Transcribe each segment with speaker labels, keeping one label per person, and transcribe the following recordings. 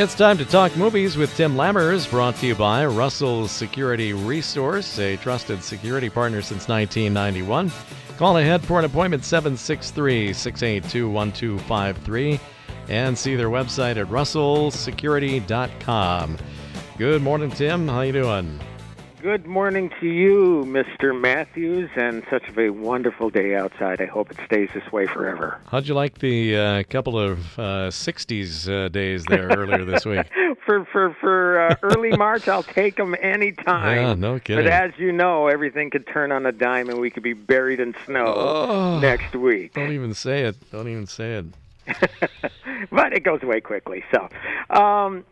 Speaker 1: It's time to talk movies with Tim Lammers, brought to you by Russell Security Resource, a trusted security partner since 1991. Call ahead for an appointment 763 682 1253 and see their website at russellsecurity.com. Good morning, Tim. How you doing?
Speaker 2: Good morning to you, Mr. Matthews, and such a wonderful day outside. I hope it stays this way forever.
Speaker 1: How'd you like the uh, couple of uh, 60s uh, days there earlier this week?
Speaker 2: for for for uh, early March, I'll take them anytime.
Speaker 1: Yeah, no kidding.
Speaker 2: But as you know, everything could turn on a dime, and we could be buried in snow
Speaker 1: Oh.
Speaker 2: next week.
Speaker 1: Don't even say it. Don't even say it.
Speaker 2: but it goes away quickly. So, um,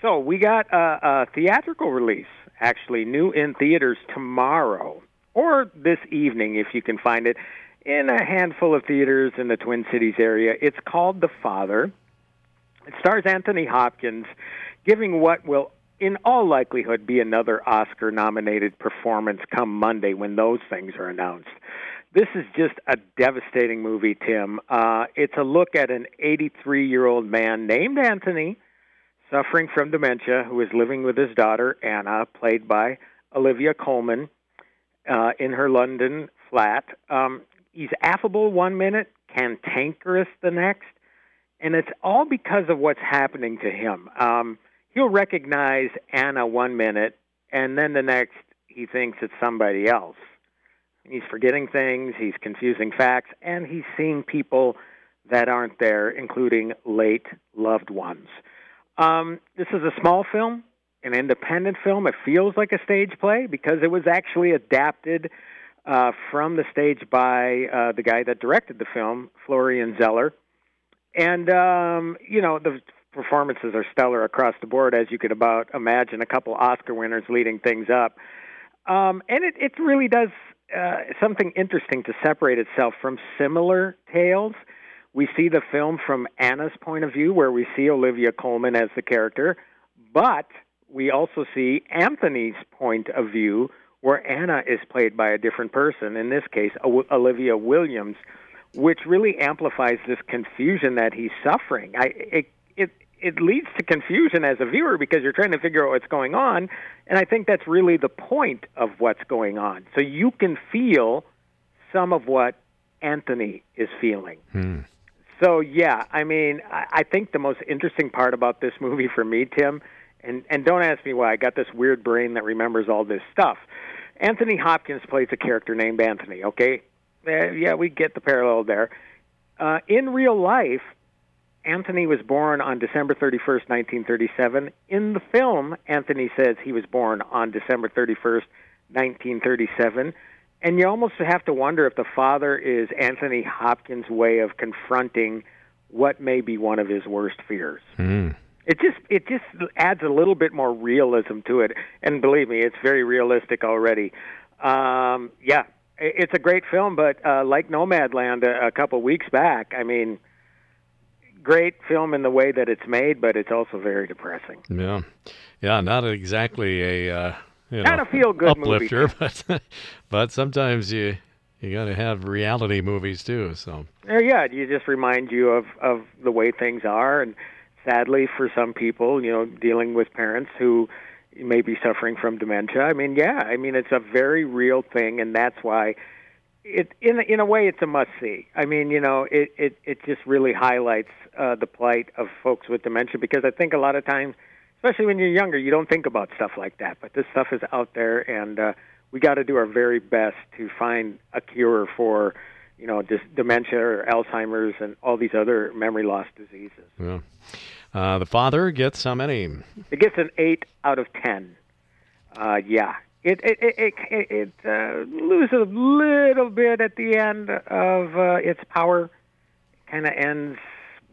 Speaker 2: so we got a, a theatrical release, actually new in theaters tomorrow or this evening, if you can find it, in a handful of theaters in the Twin Cities area. It's called The Father. It stars Anthony Hopkins, giving what will, in all likelihood, be another Oscar-nominated performance come Monday when those things are announced. This is just a devastating movie, Tim. Uh, it's a look at an 83 year old man named Anthony, suffering from dementia, who is living with his daughter, Anna, played by Olivia Colman, uh, in her London flat. Um, he's affable one minute, cantankerous the next, and it's all because of what's happening to him. Um, he'll recognize Anna one minute, and then the next, he thinks it's somebody else. He's forgetting things, he's confusing facts, and he's seeing people that aren't there, including late loved ones. Um, this is a small film, an independent film. It feels like a stage play because it was actually adapted uh, from the stage by uh, the guy that directed the film, Florian Zeller. And, um, you know, the performances are stellar across the board, as you could about imagine. A couple Oscar winners leading things up. Um, and it, it really does uh, something interesting to separate itself from similar tales. We see the film from Anna's point of view, where we see Olivia Colman as the character, but we also see Anthony's point of view, where Anna is played by a different person, in this case, Olivia Williams, which really amplifies this confusion that he's suffering. I, it, it, it leads to confusion as a viewer because you're trying to figure out what's going on, and I think that's really the point of what's going on. So you can feel some of what Anthony is feeling.
Speaker 1: Hmm.
Speaker 2: So yeah, I mean, I, I think the most interesting part about this movie for me, Tim, and and don't ask me why. I got this weird brain that remembers all this stuff. Anthony Hopkins plays a character named Anthony. Okay, uh, yeah, we get the parallel there. Uh, in real life, Anthony was born on December 31st, 1937. In the film, Anthony says he was born on December 31st, 1937. And you almost have to wonder if the father is Anthony Hopkins' way of confronting what may be one of his worst fears.
Speaker 1: Hmm.
Speaker 2: It just it just adds a little bit more realism to it, and believe me, it's very realistic already. Um, yeah, it's a great film, but uh, like Nomadland a, a couple weeks back, I mean, great film in the way that it's made, but it's also very depressing.
Speaker 1: Yeah. Yeah, not exactly a uh, you know,
Speaker 2: a feel-good movie.
Speaker 1: uplifter, but but sometimes you you got to have reality movies too. So
Speaker 2: Uh, yeah, you just remind you of of the way things are, and sadly for some people, you know, dealing with parents who may be suffering from dementia. I mean, yeah, I mean it's a very real thing, and that's why it in in a way it's a must see. I mean, you know, it it it just really highlights uh, the plight of folks with dementia because I think a lot of times, especially when you're younger, you don't think about stuff like that. But this stuff is out there, and uh, we got to do our very best to find a cure for, you know, just dementia or Alzheimer's and all these other memory loss diseases.
Speaker 1: yeah. Uh, the father gets how many?
Speaker 2: It gets an eight out of ten. Uh, yeah, it it it it, it, it uh, loses a little bit at the end of uh, its power. Kind of ends,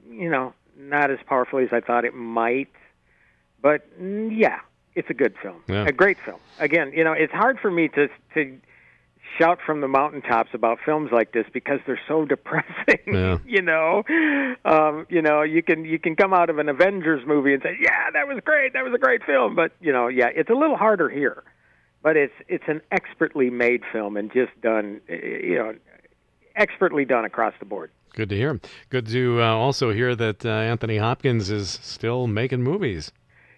Speaker 2: you know, not as powerfully as I thought it might. But mm, yeah, it's a good film,
Speaker 1: Yeah.
Speaker 2: a great film. Again, you know, it's hard for me to to shout from the mountaintops about films like this because they're so depressing.
Speaker 1: Yeah.
Speaker 2: you know, um, you know, you can you can come out of an Avengers movie and say, "Yeah, that was great. That was a great film." But you know, yeah, it's a little harder here. But it's it's an expertly made film and just done, you know, expertly done across the board.
Speaker 1: Good to hear. Good to uh, also hear that uh, Anthony Hopkins is still making movies.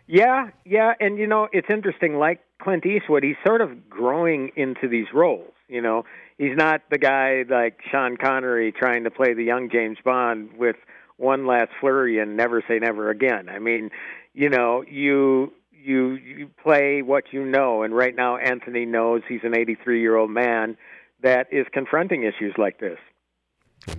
Speaker 2: Yeah, yeah, and you know it's interesting. Like Clint Eastwood, he's sort of growing into these roles. You know, he's not the guy like Sean Connery trying to play the young James Bond with one last flurry and never say never again. I mean, you know, you you you play what you know, and right now Anthony knows he's an 83 year old man that is confronting issues like this,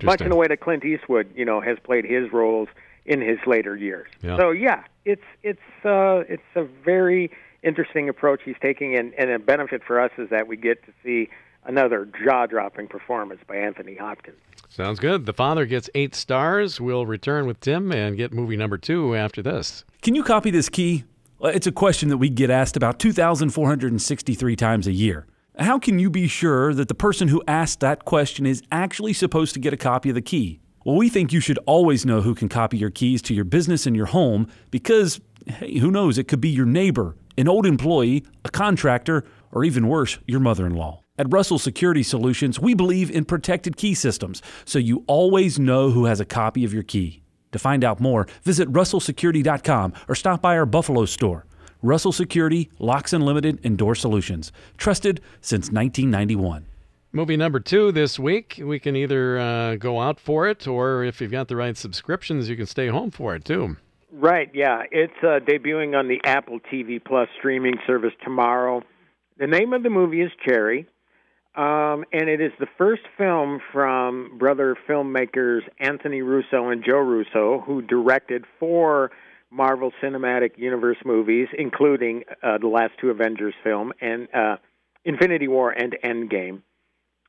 Speaker 2: much in the way that Clint Eastwood, you know, has played his roles in his later years.
Speaker 1: Yeah.
Speaker 2: So yeah, it's it's uh, it's a very interesting approach he's taking, and, and a benefit for us is that we get to see another jaw-dropping performance by Anthony Hopkins.
Speaker 1: Sounds good. The Father gets eight stars. We'll return with Tim and get movie number two after this.
Speaker 3: Can you copy this key? It's a question that we get asked about 2,463 times a year. How can you be sure that the person who asked that question is actually supposed to get a copy of the key? Well, we think you should always know who can copy your keys to your business and your home because, hey, who knows, it could be your neighbor, an old employee, a contractor, or even worse, your mother in law. At Russell Security Solutions, we believe in protected key systems, so you always know who has a copy of your key. To find out more, visit russellsecurity.com or stop by our Buffalo store. Russell Security, Locks Unlimited, and Door Solutions. Trusted since 1991.
Speaker 1: Movie number two this week. We can either uh, go out for it, or if you've got the right subscriptions, you can stay home for it too.
Speaker 2: Right, yeah. It's uh, debuting on the Apple TV Plus streaming service tomorrow. The name of the movie is Cherry. Um, and it is the first film from brother filmmakers Anthony Russo and Joe Russo, who directed four Marvel Cinematic Universe movies, including uh, the last two Avengers film and uh, Infinity War and Endgame.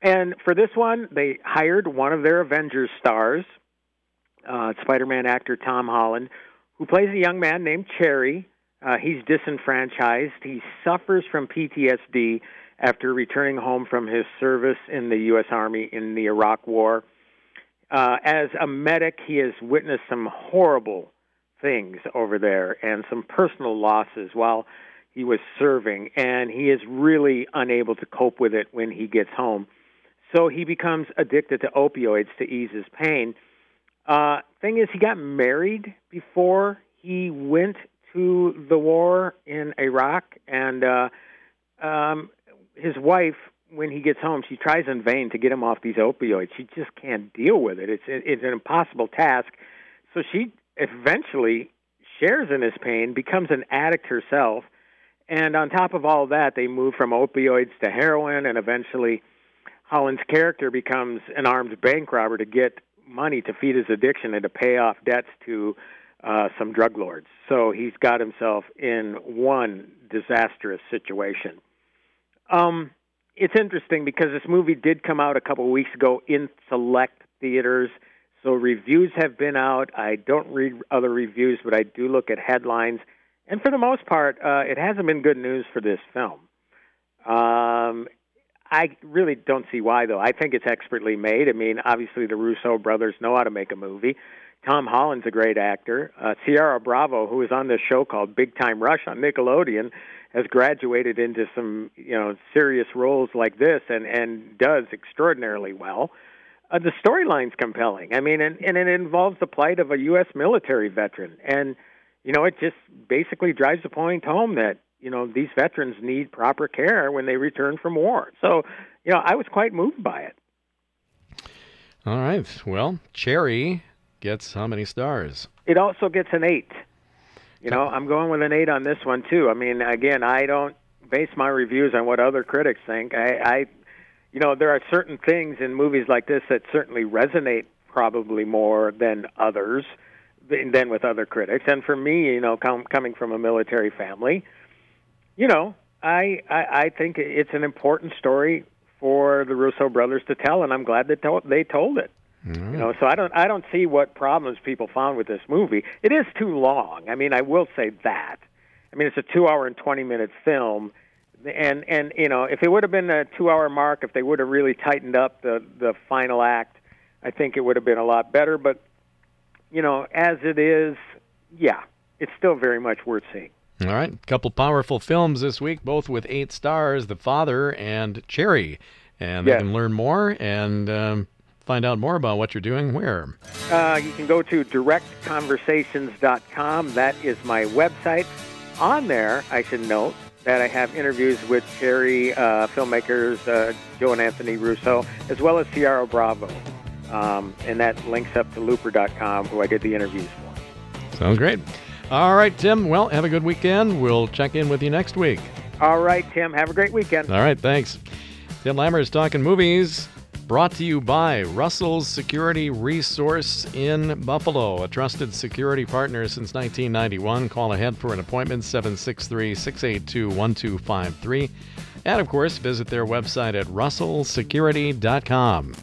Speaker 2: And for this one, they hired one of their Avengers stars, uh, Spider-Man actor Tom Holland, who plays a young man named Cherry. Uh, he's disenfranchised. He suffers from PTSD after returning home from his service in the U.S. Army in the Iraq War. Uh, as a medic, he has witnessed some horrible things over there and some personal losses while he was serving, and he is really unable to cope with it when he gets home. So he becomes addicted to opioids to ease his pain. Uh, thing is, he got married before he went to the war in Iraq, and uh, um, his wife, when he gets home, she tries in vain to get him off these opioids. She just can't deal with it. It's it's an impossible task. So she eventually shares in his pain, becomes an addict herself, and on top of all that, they move from opioids to heroin, and eventually, Holland's character becomes an armed bank robber to get money to feed his addiction and to pay off debts to uh, some drug lords. So he's got himself in one disastrous situation. Um, it's interesting because this movie did come out a couple weeks ago in select theaters. So reviews have been out. I don't read other reviews, but I do look at headlines. And for the most part, uh, it hasn't been good news for this film. Um, I really don't see why, though. I think it's expertly made. I mean, obviously, the Russo brothers know how to make a movie. Tom Holland's a great actor. Uh, Ciara Bravo, who was on this show called Big Time Rush on Nickelodeon, has graduated into some you know serious roles like this and and does extraordinarily well. Uh, the storyline's compelling. I mean, and, and it involves the plight of a U.S. military veteran, and you know, it just basically drives the point home that you know these veterans need proper care when they return from war. So, you know, I was quite moved by it.
Speaker 1: All right. Well, Cherry gets how many stars?
Speaker 2: It also gets an eight. You know, I'm going with an eight on this one too. I mean, again, I don't base my reviews on what other critics think. I, I you know, there are certain things in movies like this that certainly resonate probably more than others than with other critics. And for me, you know, com- coming from a military family, you know, I, I I think it's an important story for the Russo brothers to tell, and I'm glad that they told it. Mm-hmm. You know, so I don't I don't see what problems people found with this movie. It is too long. I mean, I will say that. I mean, it's a two hour and twenty minute film, and and you know, if it would have been a two hour mark, if they would have really tightened up the the final act, I think it would have been a lot better. But you know, as it is, yeah, it's still very much worth seeing.
Speaker 1: All right, a couple powerful films this week, both with eight stars: The Father and Cherry, and they can learn more and. Um, find out more about what you're doing, where?
Speaker 2: Uh, you can go to directconversations.com. That is my website. On there, I should note that I have interviews with cherry uh, filmmakers, uh, Joe and Anthony Russo, as well as Ciara Bravo. Um, and that links up to looper.com, who I did the interviews for.
Speaker 1: Sounds great. All right, Tim. Well, have a good weekend. We'll check in with you next week.
Speaker 2: All right, Tim. Have a great weekend.
Speaker 1: All right, thanks. Tim Lammers talking movies. Brought to you by Russell's Security Resource in Buffalo, a trusted security partner since 1991. Call ahead for an appointment 763 682 1253. And of course, visit their website at russellsecurity.com.